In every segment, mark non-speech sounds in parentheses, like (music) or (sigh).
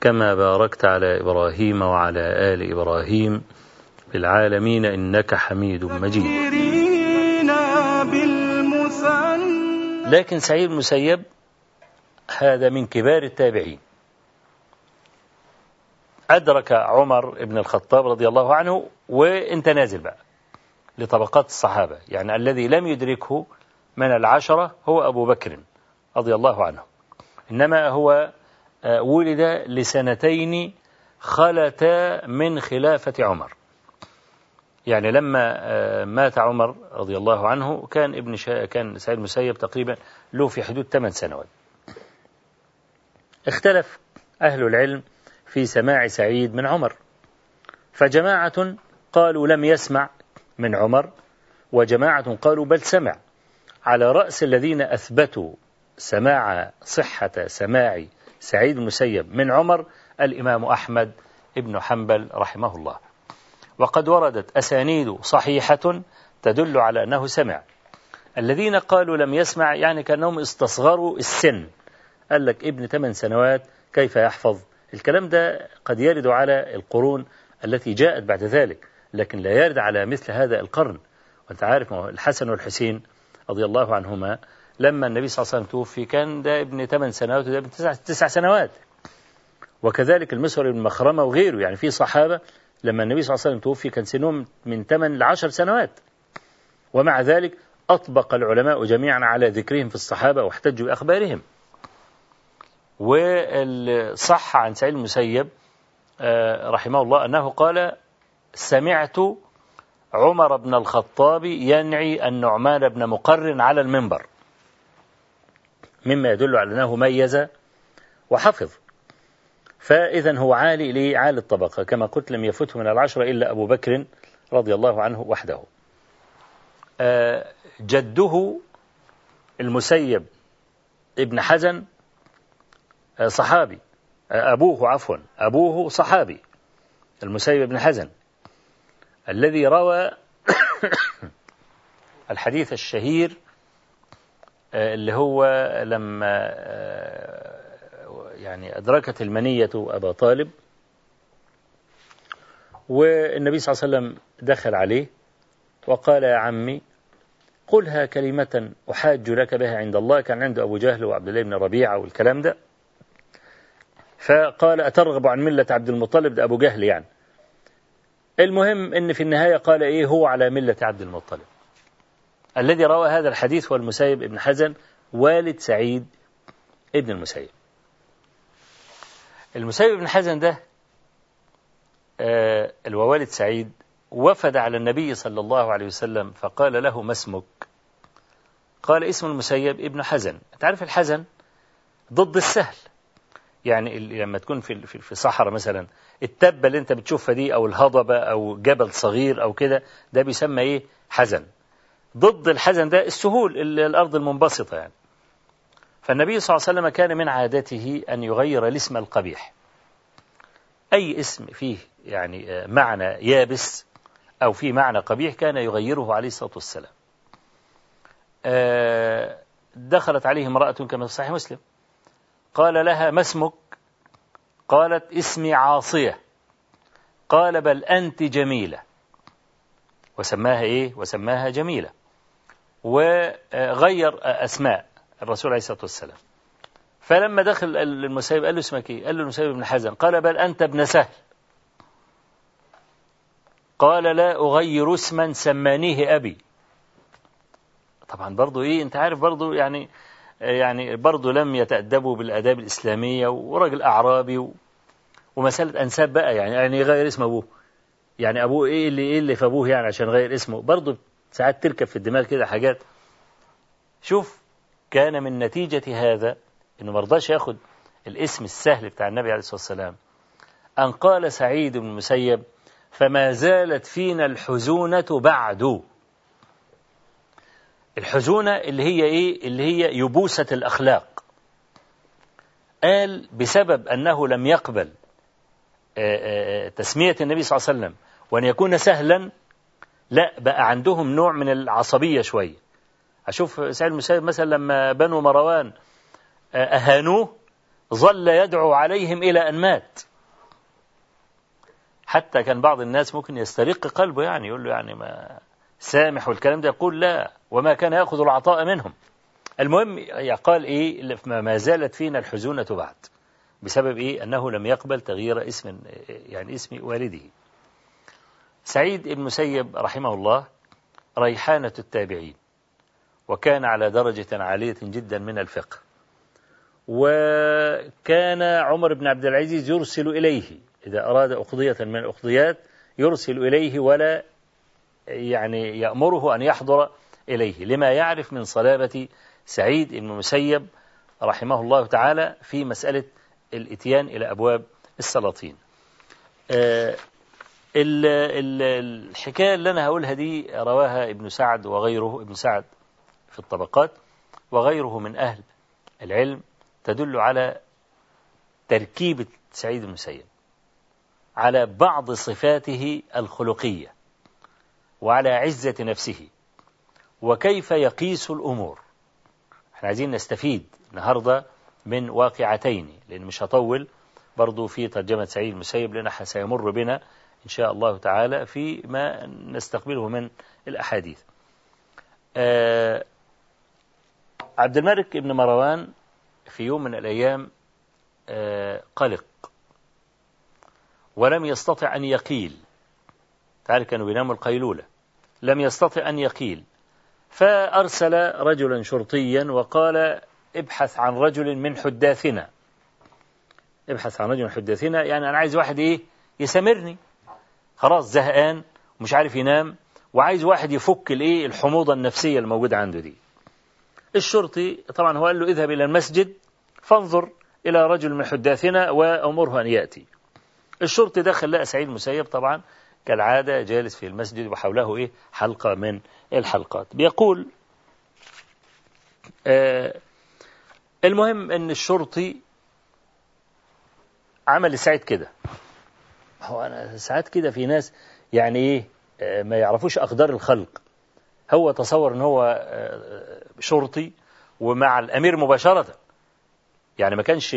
كما باركت على إبراهيم وعلى آل إبراهيم في العالمين إنك حميد مجيد. لكن سعيد المسيب هذا من كبار التابعين. أدرك عمر بن الخطاب رضي الله عنه وإنت نازل بقى لطبقات الصحابة. يعني الذي لم يدركه من العشرة هو أبو بكر رضي الله عنه. إنما هو ولد لسنتين خلتا من خلافة عمر. يعني لما مات عمر رضي الله عنه كان ابن شا... كان سعيد المسيب تقريبا له في حدود 8 سنوات. اختلف أهل العلم في سماع سعيد من عمر. فجماعة قالوا لم يسمع من عمر وجماعة قالوا بل سمع. على رأس الذين أثبتوا سماع صحة سماع سعيد المسيب من عمر الإمام أحمد ابن حنبل رحمه الله. وقد وردت أسانيد صحيحة تدل على أنه سمع. الذين قالوا لم يسمع يعني كأنهم استصغروا السن. قال لك ابن ثمان سنوات كيف يحفظ؟ الكلام ده قد يرد على القرون التي جاءت بعد ذلك لكن لا يرد على مثل هذا القرن. وأنت عارف الحسن والحسين رضي الله عنهما لما النبي صلى الله عليه وسلم توفي كان ده ابن ثمان سنوات وده ابن تسع, تسع سنوات. وكذلك المسور بن مخرمة وغيره يعني في صحابة لما النبي صلى الله عليه وسلم توفي كان سنهم من 8 ل 10 سنوات. ومع ذلك أطبق العلماء جميعا على ذكرهم في الصحابة واحتجوا بأخبارهم. والصح عن سعيد المسيب رحمه الله أنه قال سمعت عمر بن الخطاب ينعي النعمان بن مقرن على المنبر. مما يدل على أنه ميز وحفظ. فإذا هو عالي لعالي الطبقة كما قلت لم يفته من العشرة إلا أبو بكر رضي الله عنه وحده. جده المسيب ابن حزن صحابي أبوه عفوا أبوه صحابي المسيب بن حزن الذي روى (coughs) الحديث الشهير اللي هو لما يعني أدركت المنية أبا طالب والنبي صلى الله عليه وسلم دخل عليه وقال يا عمي قلها كلمة أحاج لك بها عند الله. كان عنده أبو جهل وعبد الله بن ربيعة والكلام ده. فقال أترغب عن ملة عبد المطلب؟ ده أبو جهل يعني. المهم أن في النهاية قال إيه؟ هو على ملة عبد المطلب. الذي روى هذا الحديث هو المسيب ابن حزن والد سعيد ابن المسيب. المسيب بن حزن ده آه الوالد سعيد وفد على النبي صلى الله عليه وسلم فقال له ما اسمك؟ قال اسم المسيب ابن حزن. تعرف الحزن ضد السهل. يعني لما تكون في في صحراء مثلا التبة اللي أنت بتشوفها دي أو الهضبة أو جبل صغير أو كده ده بيسمى إيه؟ حزن. ضد الحزن ده السهول الأرض المنبسطة يعني. فالنبي صلى الله عليه وسلم كان من عادته أن يغير الاسم القبيح. أي اسم فيه يعني معنى يابس أو فيه معنى قبيح كان يغيره عليه الصلاة والسلام. دخلت عليه امرأة كما في صحيح مسلم. قال لها ما اسمك؟ قالت اسمي عاصية. قال بل أنت جميلة. وسماها إيه؟ وسماها جميلة. وغير أسماء الرسول عليه الصلاة والسلام. فلما دخل المسيب قال له اسمك إيه؟ قال له المسيب بن حزن قال بل أنت ابن سهل. قال لا أغير اسما سمانيه أبي. طبعا برضو إيه أنت عارف برضو يعني يعني برضو لم يتأدبوا بالآداب الإسلامية ورجل أعرابي و ومسألة أنساب بقى يعني يعني يغير اسم أبوه. يعني أبوه إيه اللي إيه اللي في أبوه يعني عشان يغير اسمه؟ برضو ساعات تركب في الدماغ كده حاجات. شوف كان من نتيجة هذا إنه مرضاش ياخد الاسم السهل بتاع النبي عليه الصلاة والسلام. أن قال سعيد بن المسيب فما زالت فينا الحزونة بعد. الحزونة اللي هي إيه؟ اللي هي يبوسة الأخلاق. قال بسبب أنه لم يقبل تسمية النبي صلى الله عليه وسلم وأن يكون سهلا لا بقى عندهم نوع من العصبية شوية. أشوف سعيد المسيب مثلا لما بنو مروان أهانوه ظل يدعو عليهم إلى أن مات. حتى كان بعض الناس ممكن يسترق قلبه يعني يقول له يعني ما سامح والكلام ده يقول لا وما كان يأخذ العطاء منهم. المهم قال إيه ما زالت فينا الحزونة بعد بسبب إيه؟ أنه لم يقبل تغيير اسم يعني اسم والده. سعيد بن مسيب رحمه الله ريحانة التابعين وكان على درجة عالية جدا من الفقه. وكان عمر بن عبد العزيز يرسل إليه إذا أراد أقضية من الأقضيات يرسل إليه ولا يعني يأمره أن يحضر إليه. لما يعرف من صلابة سعيد بن مسيب رحمه الله تعالى في مسألة الإتيان إلى أبواب السلاطين. الحكاية اللي أنا هقولها دي رواها ابن سعد وغيره ابن سعد في الطبقات وغيره من أهل العلم تدل على تركيبة سعيد المسيب على بعض صفاته الخلقية وعلى عزة نفسه وكيف يقيس الأمور. إحنا عايزين نستفيد النهاردة من واقعتين لأن مش هطول برضو في ترجمة سعيد المسيب لأن سيمر بنا إن شاء الله تعالى في ما نستقبله من الأحاديث. آه عبد الملك بن مروان في يوم من الأيام آه قلق ولم يستطع أن يقيل. تعرف كانوا بيناموا القيلولة. لم يستطع أن يقيل. فأرسل رجلا شرطيا وقال ابحث عن رجل من حداثنا. ابحث عن رجل من حداثنا يعني أنا عايز واحد إيه؟ يسامرني. خلاص زهقان ومش عارف ينام وعايز واحد يفك الايه الحموضة النفسية الموجودة عنده دي. الشرطي طبعا هو قال له اذهب إلى المسجد فانظر إلى رجل من حداثنا وأمره أن يأتي. الشرطي دخل لقى سعيد المسيب طبعا كالعادة جالس في المسجد وحوله إيه حلقة من الحلقات. بيقول آه المهم إن الشرطي عمل لسعيد كده. هو أنا ساعات كده في ناس يعني إيه ما يعرفوش أقدار الخلق. هو تصور إن هو شرطي ومع الأمير مباشرة. يعني ما كانش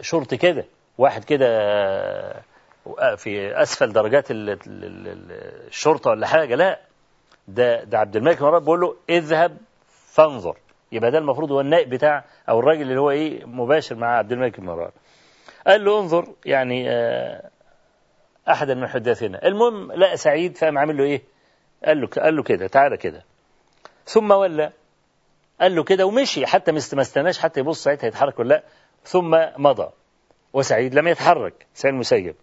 شرطي كده. واحد كده في أسفل درجات الشرطة ولا حاجة. لا. ده ده عبد الملك مرات بيقول له اذهب فانظر. يبقى ده المفروض هو النائب بتاع أو الراجل اللي هو إيه مباشر مع عبد الملك مرات. قال له انظر يعني آه أحدا من حداثنا. المهم لقى سعيد فقام عامل له إيه؟ قال له قال له كده تعالى كده. ثم ولى قال له كده ومشي حتى ما استناش حتى يبص سعيد هيتحرك ولا لأ. ثم مضى وسعيد لم يتحرك سعيد المسيب.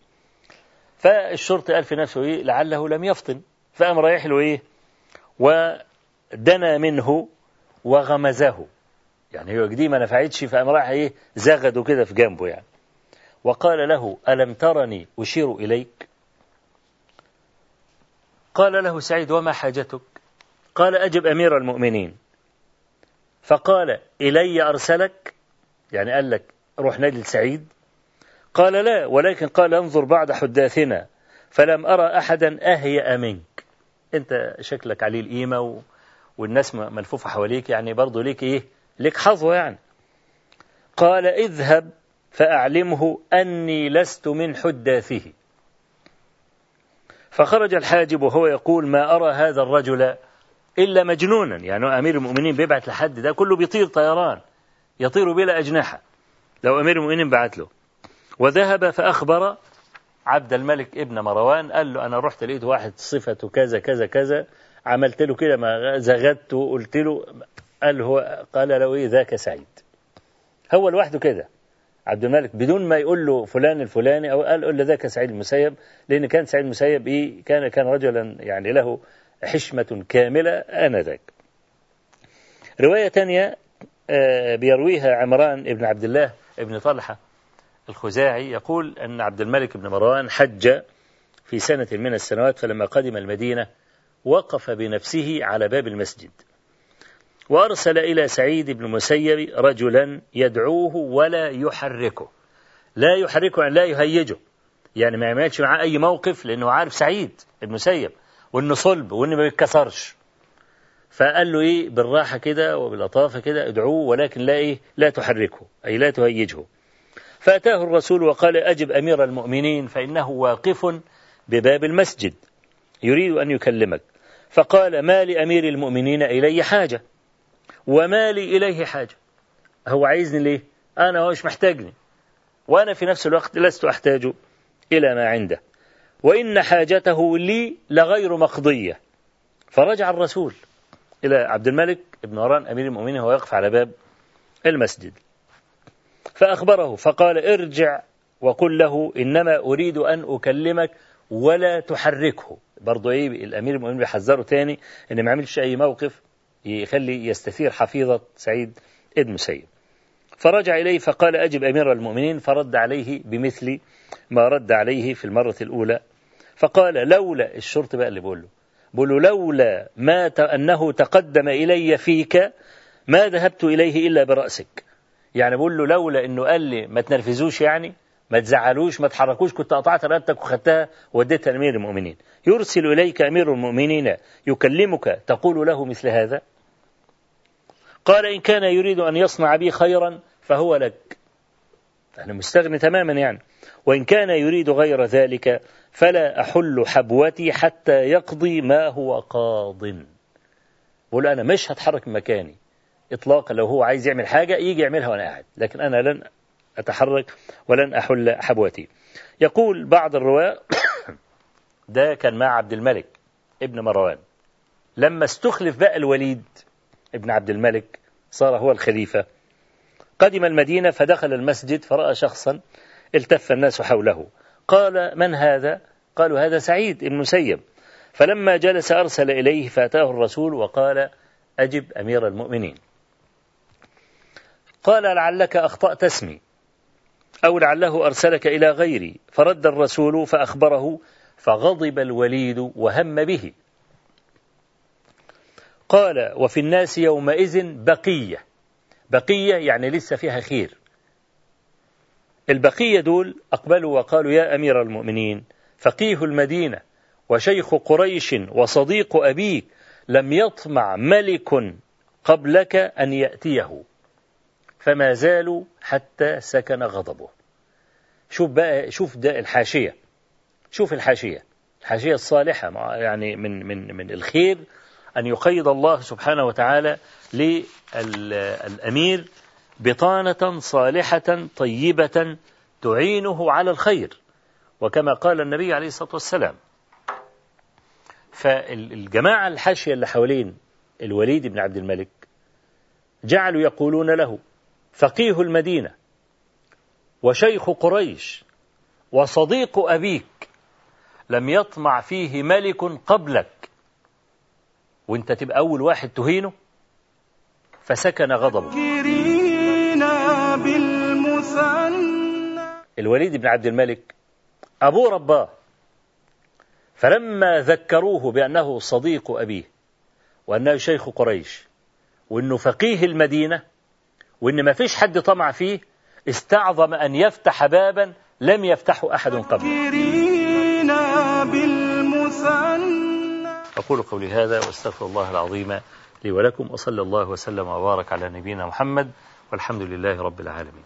فالشرطي قال في نفسه إيه؟ لعله لم يفطن. فقام رايح له إيه؟ ودنا منه وغمزه. يعني هو دي ما نفعتش فقام رايح إيه؟ زغده كده في جنبه يعني. وقال له ألم ترني أشير إليك؟ قال له سعيد وما حاجتك؟ قال أجب أمير المؤمنين. فقال إلي أرسلك؟ يعني قال لك روح نادي سعيد. قال لا ولكن قال انظر بعد حداثنا فلم أرى أحدا أهيأ منك. أنت شكلك عليه القيمة. والناس ملفوفة حواليك يعني برضه ليك إيه ليك حظوة يعني. قال اذهب فأعلمه أني لست من حداثه. فخرج الحاجب وهو يقول ما أرى هذا الرجل إلا مجنونا. يعني أمير المؤمنين بيبعت لحد ده كله بيطير طيران يطير بلا أجنحة. لو أمير المؤمنين بعت له. وذهب فأخبر عبد الملك ابن مروان قال له أنا رحت لقيت واحد صفته كذا كذا كذا عملت له كده ما زغدت وقلت له قال هو قال له إيه ذاك سعيد. هو لوحده كده. عبد الملك بدون ما يقول له فلان الفلاني أو قال قل ذاك سعيد المسيب لأن كان سعيد المسيب إيه كان كان رجلا يعني له حشمة كاملة آنذاك. رواية تانية بيرويها عمران ابن عبد الله ابن طلحة الخزاعي يقول أن عبد الملك بن مروان حج في سنة من السنوات فلما قدم المدينة وقف بنفسه على باب المسجد. وأرسل إلى سعيد بن مسيب رجلا يدعوه ولا يحركه. لا يحركه يعني لا يهيجه. يعني ما يعملش معاه أي موقف لأنه عارف سعيد المسيب وإنه صلب وإنه ما بيتكسرش فقال له إيه بالراحة كده وباللطافة كده ادعوه ولكن لا إيه لا تحركه أي لا تهيجه. فأتاه الرسول وقال أجب أمير المؤمنين فإنه واقف بباب المسجد يريد أن يكلمك. فقال ما لأمير المؤمنين إلي حاجة؟ وما لي إليه حاجة. هو عايزني ليه؟ أنا هو مش محتاجني. وأنا في نفس الوقت لست أحتاج إلى ما عنده. وإن حاجته لي لغير مقضية. فرجع الرسول إلى عبد الملك بن مروان أمير المؤمنين وهو يقف على باب المسجد. فأخبره فقال ارجع وقل له إنما أريد أن أكلمك ولا تحركه. برضه إيه الأمير المؤمنين بيحذره تاني إن ما عملش أي موقف يخلي يستثير حفيظة سعيد ابن مسيب فرجع إليه فقال أجب أمير المؤمنين. فرد عليه بمثل ما رد عليه في المرة الأولى. فقال لولا الشرط بقى اللي بقول له بقول له لولا ما أنه تقدم إلي فيك ما ذهبت إليه إلا برأسك. يعني بقول له لولا أنه قال لي ما تنرفزوش يعني ما تزعلوش ما تحركوش. كنت قطعت رقبتك وخدتها ووديتها لأمير المؤمنين. يرسل إليك أمير المؤمنين يكلمك تقول له مثل هذا. قال إن كان يريد أن يصنع بي خيرا فهو لك. أنا مستغني تماما يعني. وإن كان يريد غير ذلك فلا أحل حبوتي حتى يقضي ما هو قاض. بقول أنا مش هتحرك من مكاني. إطلاقا لو هو عايز يعمل حاجة يجي يعملها وأنا قاعد. لكن أنا لن أتحرك ولن أحل حبوتي. يقول بعض الرواة (coughs) ده كان مع عبد الملك ابن مروان. لما استخلف بقى الوليد ابن عبد الملك صار هو الخليفة. قدم المدينة فدخل المسجد فرأى شخصا التف الناس حوله. قال من هذا؟ قالوا هذا سعيد المسيب فلما جلس أرسل إليه فأتاه الرسول وقال أجب أمير المؤمنين. قال لعلك أخطأت اسمي أو لعله أرسلك إلى غيري. فرد الرسول فأخبره فغضب الوليد وهم به. قال وفي الناس يومئذ بقية. بقية يعني لسه فيها خير. البقية دول أقبلوا وقالوا يا أمير المؤمنين فقيه المدينة وشيخ قريش وصديق أبيك لم يطمع ملك قبلك أن يأتيه. فما زالوا حتى سكن غضبه. شوف بقى شوف ده الحاشية. شوف الحاشية. الحاشية الصالحة يعني من من من الخير أن يقيد الله سبحانه وتعالى للأمير بطانة صالحة طيبة تعينه على الخير. وكما قال النبي عليه الصلاة والسلام فالجماعة الحاشية اللي حوالين الوليد بن عبد الملك جعلوا يقولون له فقيه المدينة وشيخ قريش وصديق أبيك لم يطمع فيه ملك قبلك وانت تبقى أول واحد تهينه فسكن غضبه. الوليد بن عبد الملك أبوه رباه فلما ذكروه بأنه صديق أبيه وأنه شيخ قريش وأنه فقيه المدينة وأن ما فيش حد طمع فيه استعظم أن يفتح بابا لم يفتحه أحد قبله. أقول قولي هذا وأستغفر الله العظيم لي ولكم وصلى الله وسلم وبارك على نبينا محمد والحمد لله رب العالمين.